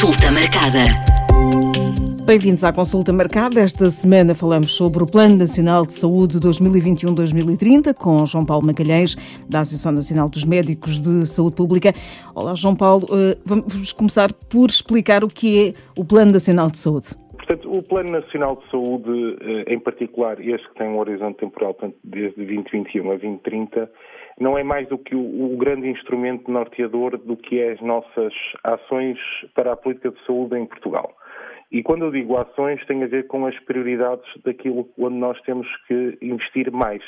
Consulta marcada. Bem-vindos à consulta marcada. Esta semana falamos sobre o Plano Nacional de Saúde 2021-2030 com João Paulo Magalhães, da Associação Nacional dos Médicos de Saúde Pública. Olá, João Paulo. Eh, vamos começar por explicar o que é o Plano Nacional de Saúde. Portanto, o Plano Nacional de Saúde, eh, em particular, este que tem um horizonte temporal portanto, desde 2021 a 2030, não é mais do que o, o, grande instrumento norteador do que é as nossas ações para a política de saúde em Portugal. E quando eu digo ações, tem a ver com as prioridades daquilo onde nós temos que investir mais.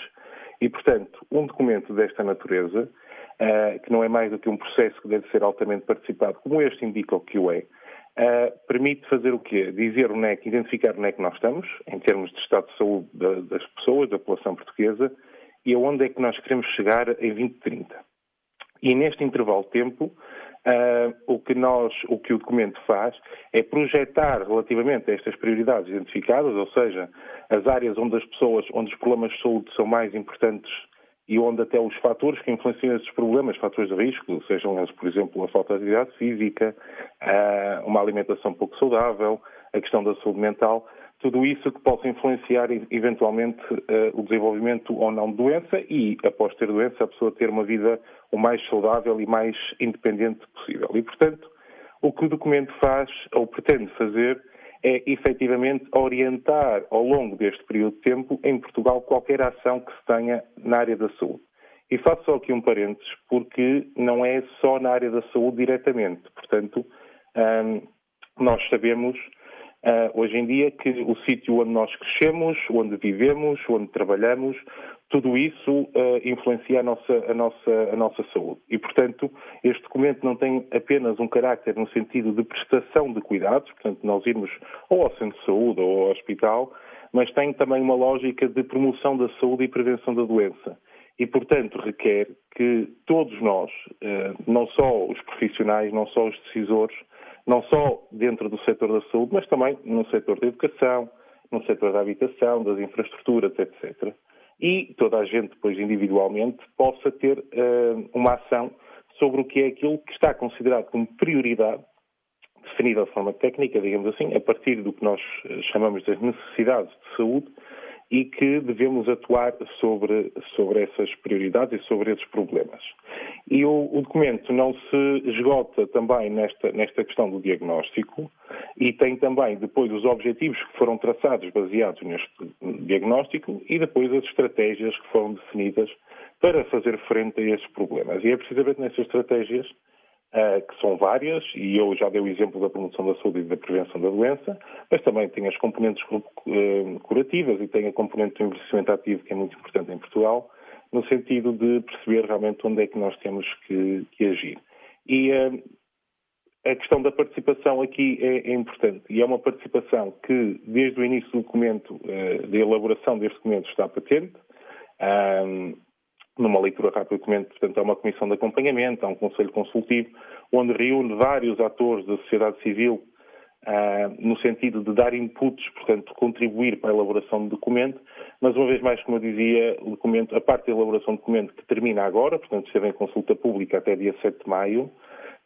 E, portanto, um documento desta natureza, uh, que não é mais do que um processo que deve ser altamente participado, como este indica o que o é, uh, permite fazer o quê? Dizer onde é que, identificar onde é que nós estamos, em termos de estado de saúde das pessoas, da população portuguesa, e aonde é que nós queremos chegar em 2030. E neste intervalo de tempo, uh, o, que nós, o que o documento faz é projetar relativamente a estas prioridades identificadas, ou seja, as áreas onde as pessoas, onde os problemas de saúde são mais importantes e onde até os fatores que influenciam esses problemas, fatores de risco, sejam eles, por exemplo, a falta de atividade física, uh, uma alimentação pouco saudável, a questão da saúde mental, tudo isso que possa influenciar eventualmente uh, o desenvolvimento ou não de doença e, após ter doença, a pessoa ter uma vida o mais saudável e mais independente possível. E, portanto, o que o documento faz ou pretende fazer é efetivamente orientar ao longo deste período de tempo em Portugal qualquer ação que se tenha na área da saúde. E faço só aqui um parênteses, porque não é só na área da saúde diretamente. Portanto, hum, nós sabemos Uh, hoje em dia, que o sítio onde nós crescemos, onde vivemos, onde trabalhamos, tudo isso uh, influencia a nossa, a, nossa, a nossa saúde. E, portanto, este documento não tem apenas um caráter no sentido de prestação de cuidados, portanto, nós irmos ou ao centro de saúde ou ao hospital, mas tem também uma lógica de promoção da saúde e prevenção da doença. E, portanto, requer que todos nós, uh, não só os profissionais, não só os decisores, não só dentro do setor da saúde, mas também no setor da educação, no setor da habitação, das infraestruturas, etc. E toda a gente, depois individualmente, possa ter uh, uma ação sobre o que é aquilo que está considerado como prioridade, definida de forma técnica, digamos assim, a partir do que nós eh, chamamos das necessidades de saúde, e que devemos atuar sobre, sobre essas prioridades e sobre esses problemas. E o, o, documento não se esgota também nesta, nesta questão do diagnóstico e tem também depois os objetivos que foram traçados baseados neste diagnóstico e depois as estratégias que foram definidas para fazer frente a esses problemas. E é precisamente nessas estratégias que são várias, e eu já dei o exemplo da promoção da saúde e da prevenção da doença, mas também tem as componentes uh, curativas e tem a componente do envelhecimento ativo, que é muito importante em Portugal, no sentido de perceber realmente onde é que nós temos que, que agir. E uh, a questão da participação aqui é, é, importante, e é uma participação que, desde o início do documento, da elaboração deste documento, está patente numa leitura rápida do documento, portanto, há uma comissão de acompanhamento, há um conselho consultivo, onde reúne vários atores da sociedade civil uh, no sentido de dar inputs, portanto, contribuir para a elaboração do documento, mas uma vez mais, como eu dizia, o documento, a parte da elaboração do documento que termina agora, portanto, esteve em consulta pública até dia 7 de maio,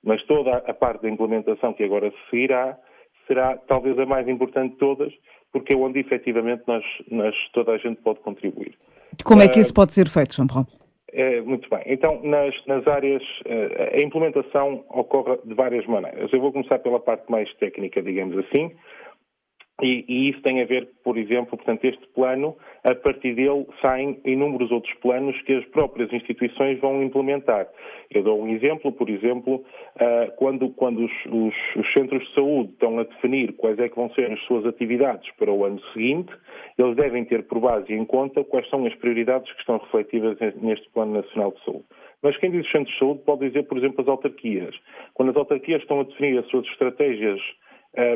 mas toda a parte da implementação que agora seguirá será talvez a mais importante de todas, porque é onde efetivamente nós, nós toda a gente pode contribuir. Como é que isso pode ser feito, João Paulo? É, muito bem. Então, nas, nas áreas, eh, a implementação ocorre de várias maneiras. Eu vou começar pela parte mais técnica, digamos assim. E, e, isso tem a ver, por exemplo, portanto, este plano, a partir dele saem inúmeros outros planos que as próprias instituições vão implementar. Eu dou um exemplo, por exemplo, uh, quando, quando os, os, os, centros de saúde estão a definir quais é que vão ser as suas atividades para o ano seguinte, eles devem ter por base e em conta quais são as prioridades que estão refletidas neste Plano Nacional de Saúde. Mas quem diz os centros de saúde pode dizer, por exemplo, as autarquias. Quando as autarquias estão a definir as suas estratégias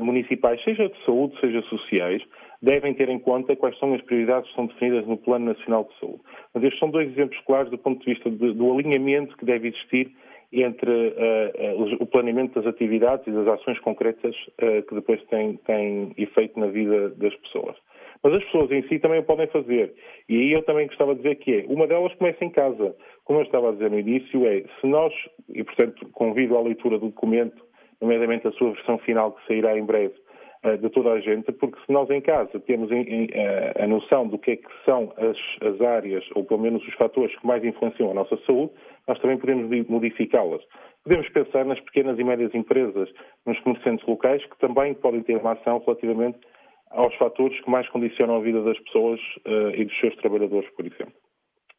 municipais, seja de saúde, seja sociais, devem ter em conta quais são as prioridades que são definidas no Plano Nacional de Saúde. Mas estes são dois exemplos claros do ponto de vista de, do alinhamento que deve existir entre uh, o planeamento das atividades e das ações concretas uh, que depois têm, têm efeito na vida das pessoas. Mas as pessoas em si também o podem fazer. E aí eu também gostava de dizer que é, uma delas começa em casa. Como eu estava a dizer no início, é, se nós, e portanto convido à leitura do documento nomeadamente a sua versão final que sairá em breve, uh, de toda a gente, porque se nós em casa temos em, em, uh, a noção do que é que são as, as, áreas, ou pelo menos os fatores que mais influenciam a nossa saúde, nós também podemos modificá-las. Podemos pensar nas pequenas e médias empresas, nos comerciantes locais, que também podem ter uma ação relativamente aos fatores que mais condicionam a vida das pessoas uh, e dos seus trabalhadores, por exemplo.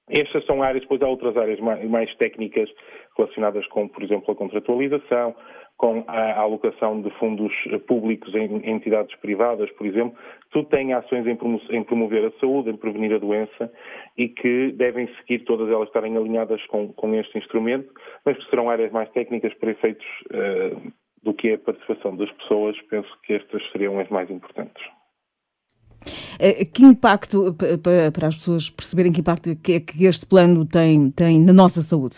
Estas são áreas, depois há outras áreas mais, técnicas relacionadas com, por exemplo, a contratualização, com a, alocação de fundos públicos em, entidades privadas, por exemplo. Tudo tem ações em, promover a saúde, em prevenir a doença e que devem seguir todas elas estarem alinhadas com, com este instrumento, mas que serão áreas mais técnicas para efeitos uh, do que a participação das pessoas. Penso que estas seriam as mais importantes. Eh, que impacto, para as pessoas perceberem que impacto é que este plano tem, tem na nossa saúde?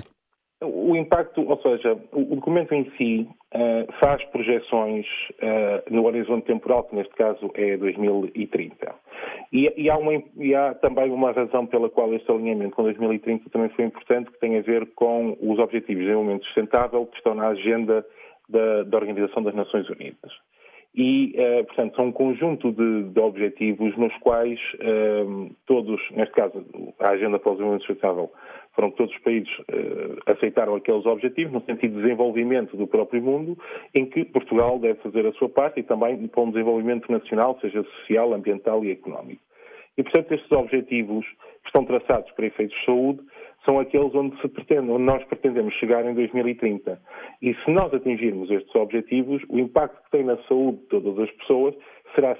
O impacto, ou seja, o documento em si uh, faz projeções uh, no horizonte temporal, que neste caso é 2030. E, e, há uma, e, há também uma razão pela qual este alinhamento com 2030 também foi importante, que tem a ver com os Objetivos de Desenvolvimento Sustentável que estão na agenda da, da Organização das Nações Unidas e, uh, portanto, são um conjunto de, de objetivos nos quais todos, neste caso, a Agenda para o Desenvolvimento Sustentável, foram que todos os países uh, aceitaram aqueles objetivos no sentido de desenvolvimento do próprio mundo, em que Portugal deve fazer a sua parte e também para um desenvolvimento nacional, seja social, ambiental e económico. E, portanto, estes objetivos que estão traçados para efeitos de saúde são aqueles onde, se pretende, onde nós pretendemos chegar em 2030. E se nós atingirmos estes objetivos, o impacto que tem na saúde de todas as pessoas será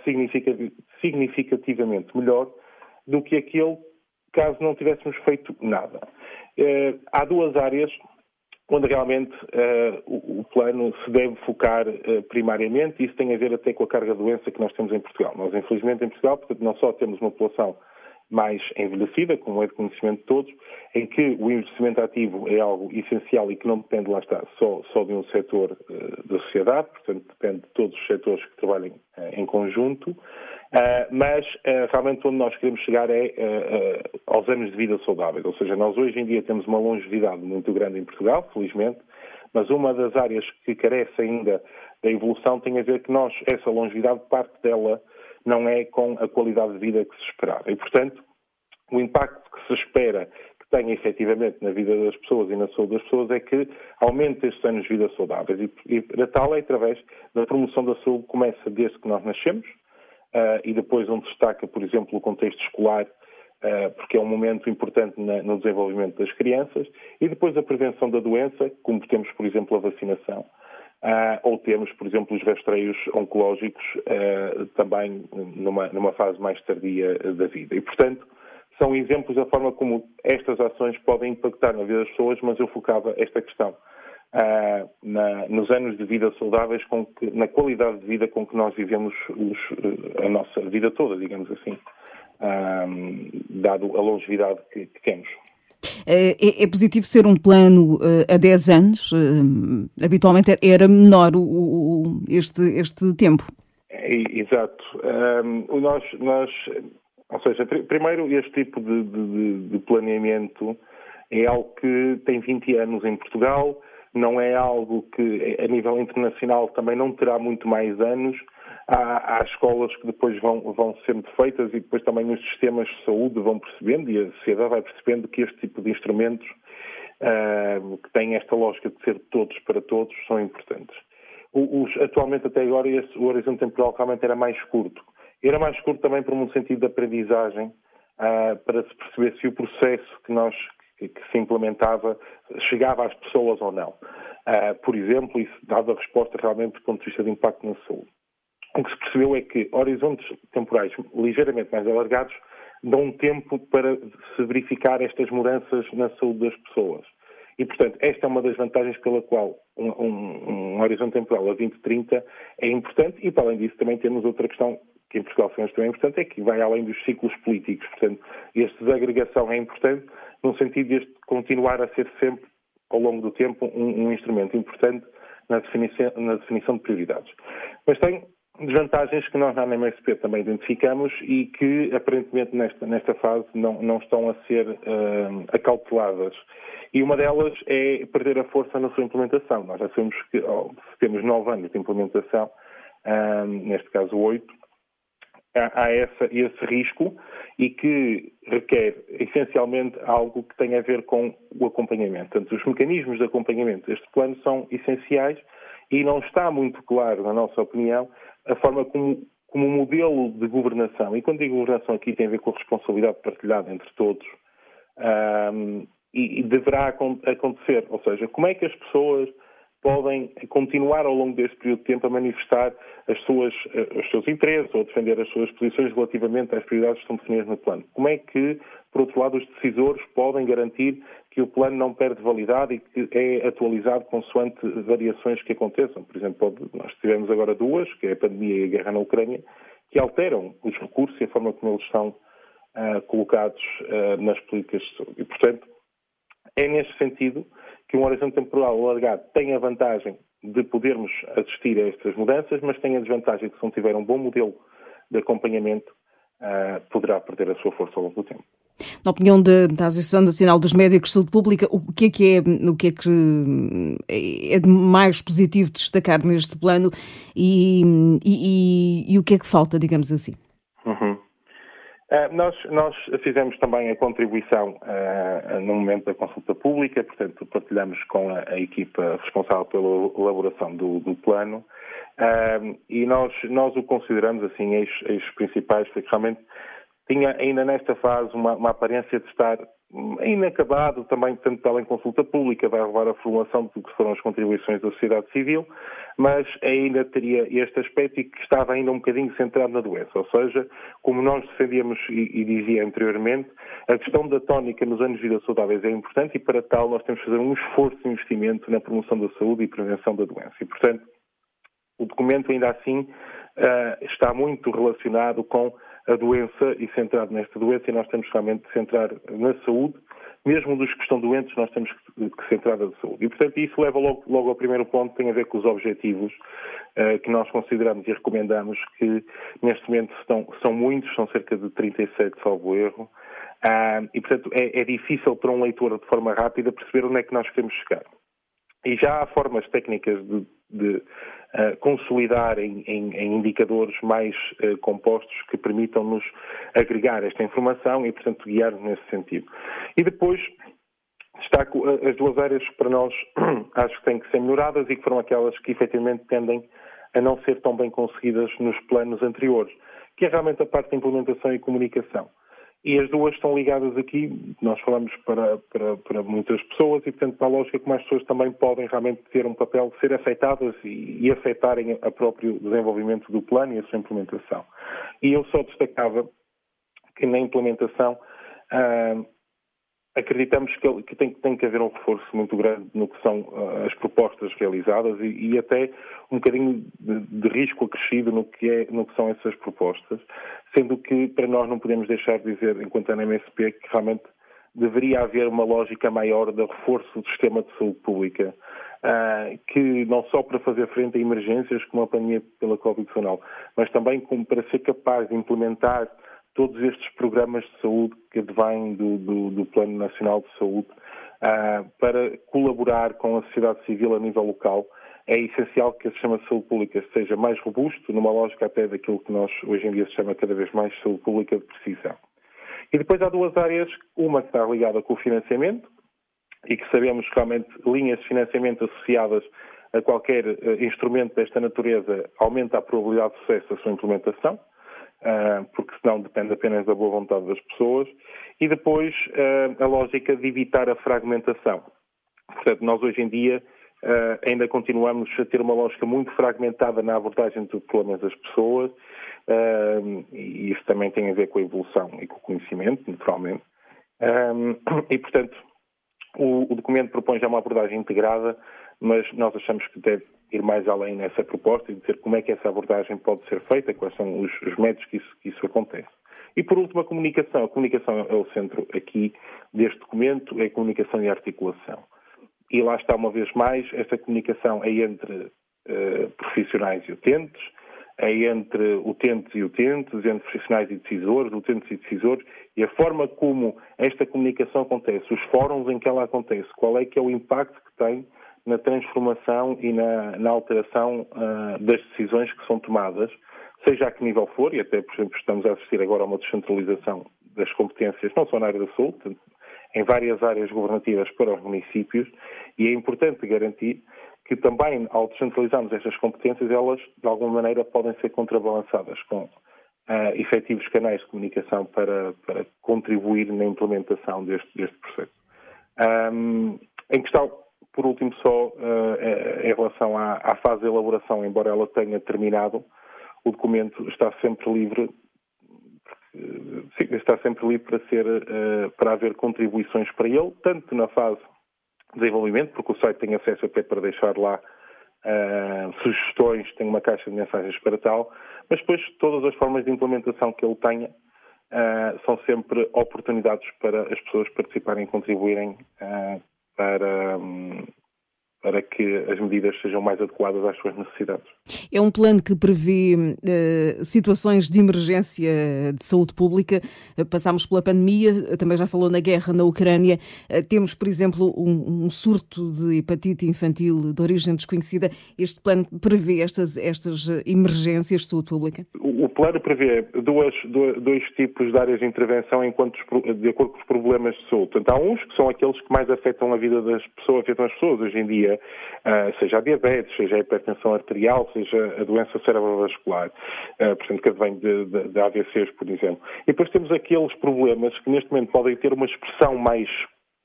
significativamente melhor do que aquele caso não tivéssemos feito nada. Eh, há duas áreas onde realmente uh, o, plano se deve focar uh, primariamente, e isso tem a ver até com a carga de doença que nós temos em Portugal. Nós, infelizmente, em Portugal, portanto, não só temos uma população mais envelhecida, como é de conhecimento de todos, em que o investimento ativo é algo essencial e que não depende, lá está, só, só de um setor uh, da sociedade, portanto depende de todos os setores que trabalhem uh, em conjunto, uh, mas realmente onde nós queremos chegar é aos anos de vida saudáveis, ou seja, nós hoje em dia temos uma longevidade muito grande em Portugal, felizmente, mas uma das áreas que carece ainda da evolução tem a ver que nós, essa longevidade, parte dela não é com a qualidade de vida que se esperava. E, portanto, o impacto que se espera que tenha efetivamente na vida das pessoas e na saúde das pessoas é que aumente estes anos de vida saudáveis. E, e para tal é através da promoção da saúde, começa desde que nós nascemos uh, e depois onde destaca, por exemplo, o contexto escolar, uh, porque é um momento importante na, no desenvolvimento das crianças, e depois a prevenção da doença, como temos, por exemplo, a vacinação. Uh, ou temos, por exemplo, os rastreios oncológicos também numa, numa, fase mais tardia da vida. E, portanto, são exemplos da forma como estas ações podem impactar na vida das pessoas, mas eu focava esta questão uh, na, nos anos de vida saudáveis, que, na qualidade de vida com que nós vivemos os, a nossa vida toda, digamos assim, dado a longevidade que, que temos. Eh, é, é, positivo ser um plano uh, a 10 anos? Uh, habitualmente era menor o, o, este, este tempo. É, exato. Um, nós, nós, ou seja, pr primeiro, este tipo de, de, de, planeamento é algo que tem 20 anos em Portugal, não é algo que a nível internacional também não terá muito mais anos há, há, escolas que depois vão, vão sendo feitas e depois também os sistemas de saúde vão percebendo e a sociedade vai percebendo que este tipo de instrumentos uh, que têm esta lógica de ser todos para todos são importantes. Os, atualmente, até agora, esse, o horizonte temporal realmente era mais curto. Era mais curto também por um sentido de aprendizagem, uh, para se perceber se o processo que nós que, se implementava chegava às pessoas ou não. Uh, por exemplo, isso dava resposta realmente do ponto de vista de impacto na saúde o que se percebeu é que horizontes temporais ligeiramente mais alargados dão tempo para se verificar estas mudanças na saúde das pessoas. E, portanto, esta é uma das vantagens pela qual um, um, um horizonte temporal a 2030 é importante e, para além disso, também temos outra questão que em Portugal também importante, é que vai além dos ciclos políticos. Portanto, esta desagregação é importante no sentido de este continuar a ser sempre, ao longo do tempo, um, um instrumento importante na definição, na definição de prioridades. Mas tem desvantagens que nós na MSP também identificamos e que aparentemente nesta, nesta fase não, não estão a ser uh, acauteladas. E uma delas é perder a força na sua implementação. Nós já sabemos que oh, temos nove anos de implementação, uh, neste caso oito, há essa, esse risco e que requer essencialmente algo que tenha a ver com o acompanhamento. Portanto, os mecanismos de acompanhamento deste plano são essenciais e não está muito claro, na nossa opinião, a forma como, como modelo de governação, e quando digo governação aqui tem a ver com a responsabilidade partilhada entre todos, um, e, e deverá acontecer, ou seja, como é que as pessoas podem continuar ao longo deste período de tempo a manifestar as suas, eh, os seus interesses ou defender as suas posições relativamente às prioridades que estão definidas no plano. Como é que, por outro lado, os decisores podem garantir que o plano não perde validade e que é atualizado consoante variações que aconteçam? Por exemplo, nós tivemos agora duas, que é a pandemia e a guerra na Ucrânia, que alteram os recursos e a forma como eles são uh, colocados uh, nas políticas de saúde. E, portanto, é neste sentido que um horizonte temporal alargado tem a vantagem de podermos assistir a estas mudanças, mas tem a desvantagem que se não tiver um bom modelo de acompanhamento, uh, poderá perder a sua força ao longo do tempo. Na opinião da, da Associação Nacional dos Médicos de Saúde Pública, o que é que é, o que é, que é mais positivo de destacar neste plano e, e, e, e o que é que falta, digamos assim? Uh, nós, nós, fizemos também a contribuição uh, no momento da consulta pública, portanto, partilhamos com a, a equipa responsável pela elaboração do, do plano. Uh, e nós, nós o consideramos, assim, eixos, principais, porque realmente tinha ainda nesta fase uma, uma aparência de estar inacabado, também tanto pela em consulta pública, vai levar à formulação do que foram as contribuições da sociedade civil, mas ainda teria este aspecto e que estava ainda um bocadinho centrado na doença, ou seja, como nós defendíamos e, e dizia anteriormente, a questão da tónica nos anos de vida saudáveis é importante e para tal nós temos que fazer um esforço de investimento na promoção da saúde e prevenção da doença. E, portanto, o documento ainda assim uh, está muito relacionado com a doença e centrado nesta doença, e nós temos realmente de centrar na saúde, mesmo dos que estão doentes, nós temos que, centrar na saúde. E, portanto, isso leva logo, logo ao primeiro ponto, que tem a ver com os objetivos uh, que nós consideramos e recomendamos, que neste momento estão, são muitos, são cerca de 37, salvo erro, uh, e, portanto, é, é difícil para um leitor, de forma rápida, perceber onde é que nós queremos chegar. E já há formas técnicas de, de uh, consolidar em, em, em, indicadores mais uh, compostos que permitam-nos agregar esta informação e, portanto, guiar-nos nesse sentido. E depois destaco uh, as duas áreas que para nós acho que têm que ser melhoradas e que foram aquelas que efetivamente tendem a não ser tão bem conseguidas nos planos anteriores, que é realmente a parte da implementação e comunicação. E as duas estão ligadas aqui, nós falamos para, para, para, muitas pessoas e, portanto, para a lógica como as pessoas também podem realmente ter um papel ser afetadas e, e afetarem a próprio desenvolvimento do plano e a sua implementação. E eu só destacava que na implementação ah, acreditamos que, que, tem, tem, que haver um reforço muito grande no que são uh, as propostas realizadas e, e até um bocadinho de, de, risco acrescido no que, é, no que são essas propostas, sendo que para nós não podemos deixar de dizer, enquanto NMSP, que realmente deveria haver uma lógica maior de reforço do sistema de saúde pública, uh, que não só para fazer frente a emergências como a pandemia pela Covid-19, mas também para ser capaz de implementar todos estes programas de saúde que advêm do, do, do Plano Nacional de Saúde uh, para colaborar com a sociedade civil a nível local. É essencial que o sistema de saúde pública seja mais robusto, numa lógica até daquilo que nós hoje em dia se chama cada vez mais saúde pública de precisão. E depois há duas áreas, uma que está ligada com o financiamento, e que sabemos que realmente linhas de financiamento associadas a qualquer uh, instrumento desta natureza aumenta a probabilidade de sucesso da sua implementação. Ah, porque senão depende apenas da boa vontade das pessoas, e depois ah, a lógica de evitar a fragmentação. Portanto, nós hoje em dia ah, ainda continuamos a ter uma lógica muito fragmentada na abordagem dos problemas das pessoas, e isso também tem a ver com a evolução e com o conhecimento, naturalmente. E, portanto, o documento propõe já uma abordagem integrada, mas nós achamos que deve ir mais além nessa proposta e dizer como é que essa abordagem pode ser feita, quais são os, os métodos que isso, que isso acontece. E por último, a comunicação. A comunicação é o centro aqui deste documento, é a comunicação e a articulação. E lá está uma vez mais, esta comunicação é entre uh, profissionais e utentes, é entre utentes e utentes, entre profissionais e decisores, utentes e decisores, e a forma como esta comunicação acontece, os fóruns em que ela acontece, qual é que é o impacto que tem na transformação e na, na alteração uh, das decisões que são tomadas, seja a que nível for, e até, por exemplo, estamos a assistir agora a uma descentralização das competências, não só na área da saúde, em várias áreas governativas para os municípios, e é importante garantir que também, ao descentralizarmos estas competências, elas, de alguma maneira, podem ser contrabalançadas com uh, efetivos canais de comunicação para, para contribuir na implementação deste, deste processo. Um, em questão, por último, só uh, em relação à, à, fase de elaboração, embora ela tenha terminado, o documento está sempre livre sim, está sempre livre para ser uh, para haver contribuições para ele, tanto na fase de desenvolvimento, porque o site tem acesso até para deixar lá uh, sugestões, tem uma caixa de mensagens para tal, mas depois todas as formas de implementação que ele tenha uh, são sempre oportunidades para as pessoas participarem e contribuírem para, um, para que as medidas sejam mais adequadas às suas necessidades. É um plano que prevê uh, situações de emergência de saúde pública. Uh, passámos pela pandemia, também já falou na guerra na Ucrânia. Uh, temos, por exemplo, um, um, surto de hepatite infantil de origem desconhecida. Este plano prevê estas, estas emergências de saúde pública? O, o plano prevê duas, dois tipos de áreas de intervenção enquanto, de acordo com os problemas de saúde. Portanto, há uns que são aqueles que mais afetam a vida das pessoas, afetam as pessoas hoje em dia uh, seja a diabetes, seja a hipertensão arterial, seja a doença cerebrovascular, uh, portanto, que advém de, de, de AVCs, por exemplo. E depois temos aqueles problemas que neste momento podem ter uma expressão mais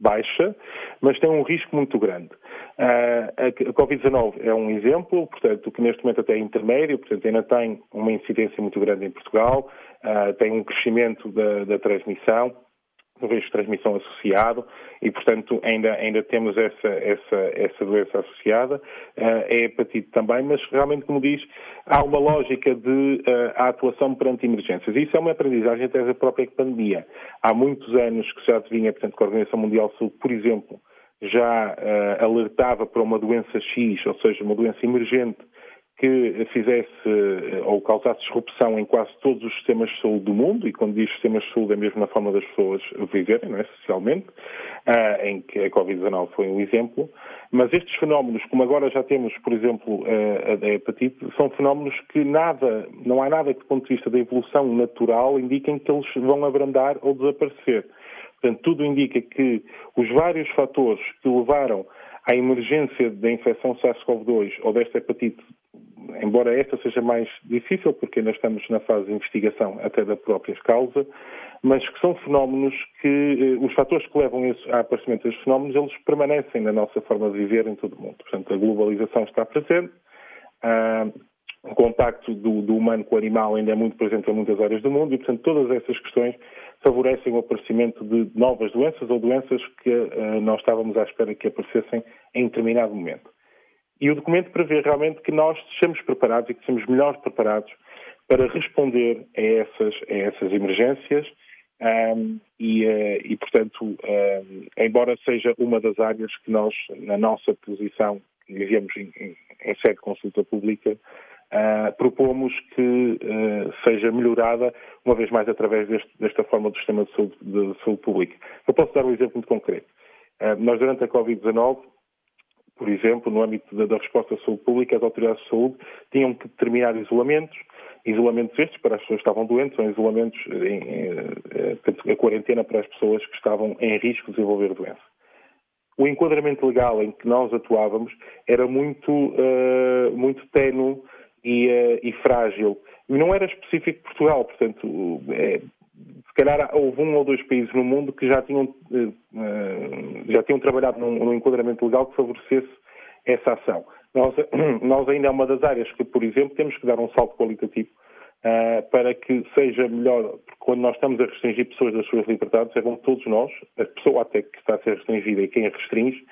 baixa, mas têm um risco muito grande. Uh, a Covid-19 é um exemplo, portanto, que neste momento até é intermédio, portanto, ainda tem uma incidência muito grande em Portugal, uh, tem um crescimento da, da transmissão, um risco de transmissão associado e, portanto, ainda, ainda temos essa, essa, essa doença associada. Uh, é hepatite também, mas realmente, como diz, há uma lógica de uh, atuação perante emergências. Isso é uma aprendizagem até da própria pandemia. Há muitos anos que já se vinha, portanto, que a Organização Mundial de Saúde, por exemplo, já uh, alertava para uma doença X, ou seja, uma doença emergente, que fizesse eh, ou causasse disrupção em quase todos os sistemas de saúde do mundo, e quando diz sistemas de saúde é mesmo na forma das pessoas viverem, não é, socialmente, uh, em que a Covid-19 foi um exemplo, mas estes fenómenos, como agora já temos, por exemplo, uh, a da hepatite, são fenómenos que nada, não há nada que do ponto de vista da evolução natural indiquem que eles vão abrandar ou desaparecer. Portanto, tudo indica que os vários fatores que levaram à emergência da infecção SARS-CoV-2 ou desta hepatite embora esta seja mais difícil, porque ainda estamos na fase de investigação até da própria causa, mas que são fenómenos que, eh, os fatores que levam ao aparecimento destes fenómenos, eles permanecem na nossa forma de viver em todo o mundo. Portanto, a globalização está presente, uh, o contacto do, do, humano com o animal ainda é muito presente em muitas áreas do mundo e, portanto, todas essas questões favorecem o aparecimento de novas doenças ou doenças que nós estávamos à espera que aparecessem em determinado momento. E o documento prevê realmente que nós sejamos preparados e que sejamos melhores preparados para responder a essas, a essas emergências um, e, uh, e, portanto, um, embora seja uma das áreas que nós, na nossa posição, que vivemos em, em, em sede de consulta pública, uh, propomos que uh, seja melhorada, uma vez mais através deste, desta forma do sistema de saúde, de saúde pública. Eu posso dar um exemplo muito concreto. nós, durante a Covid-19, por exemplo, no âmbito da, resposta à saúde pública, as autoridades de saúde tinham que determinar isolamentos, isolamentos estes para as pessoas que estavam doentes, ou isolamentos, em, em, a quarentena para as pessoas que estavam em risco de desenvolver doença. O enquadramento legal em que nós atuávamos era muito, uh, muito tenue e, uh, e, frágil. E não era específico de Portugal, portanto, é, calhar houve um ou dois países no mundo que já tinham, uh, já tinham trabalhado num, num, enquadramento legal que favorecesse essa ação. Nós, nós ainda é uma das áreas que, por exemplo, temos que dar um salto qualitativo uh, para que seja melhor, porque quando nós estamos a restringir pessoas das suas liberdades, é bom que todos nós, a pessoa até que está a ser restringida e quem a restringe,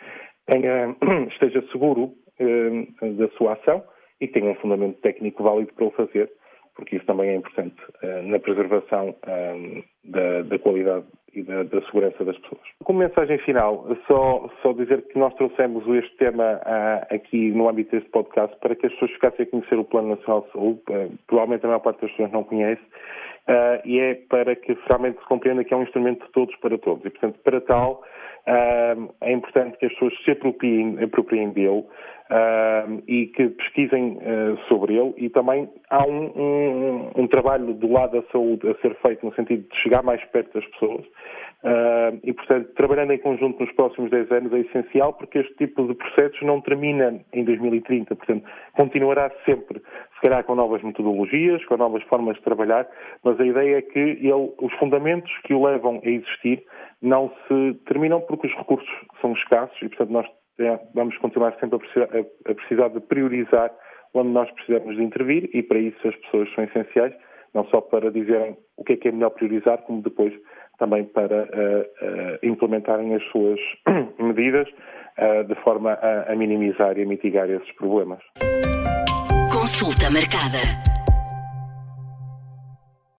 tenha, esteja seguro uh, da sua ação e tenha um fundamento técnico válido para o fazer porque isso também é importante uh, na preservação da, da, qualidade e da, da, segurança das pessoas. Como mensagem final, só, só dizer que nós trouxemos este tema uh, aqui no âmbito deste podcast para que as pessoas ficassem a conhecer o Plano Nacional de Saúde, uh, provavelmente a maior parte das pessoas não conhece, uh, e é para que realmente se compreenda que é um instrumento de todos para todos. E, portanto, para tal, é importante que as pessoas se apropriem, apropriem dele e que pesquisem uh, sobre ele. E também há um, um, um, trabalho do lado da saúde a ser feito no sentido de chegar mais perto das pessoas. Uh, e, portanto, trabalhando em conjunto nos próximos 10 anos é essencial porque este tipo de processos não termina em 2030, portanto, continuará sempre, se calhar com novas metodologias, com novas formas de trabalhar, mas a ideia é que ele, os fundamentos que o levam a existir não se terminam porque os recursos são escassos e, portanto, nós vamos continuar sempre a precisar, a precisar, de priorizar onde nós precisamos de intervir e para isso as pessoas são essenciais, não só para dizerem o que é que é melhor priorizar, como depois também para uh, uh, implementarem as suas medidas uh, de forma a, a minimizar e a mitigar esses problemas. Consulta marcada.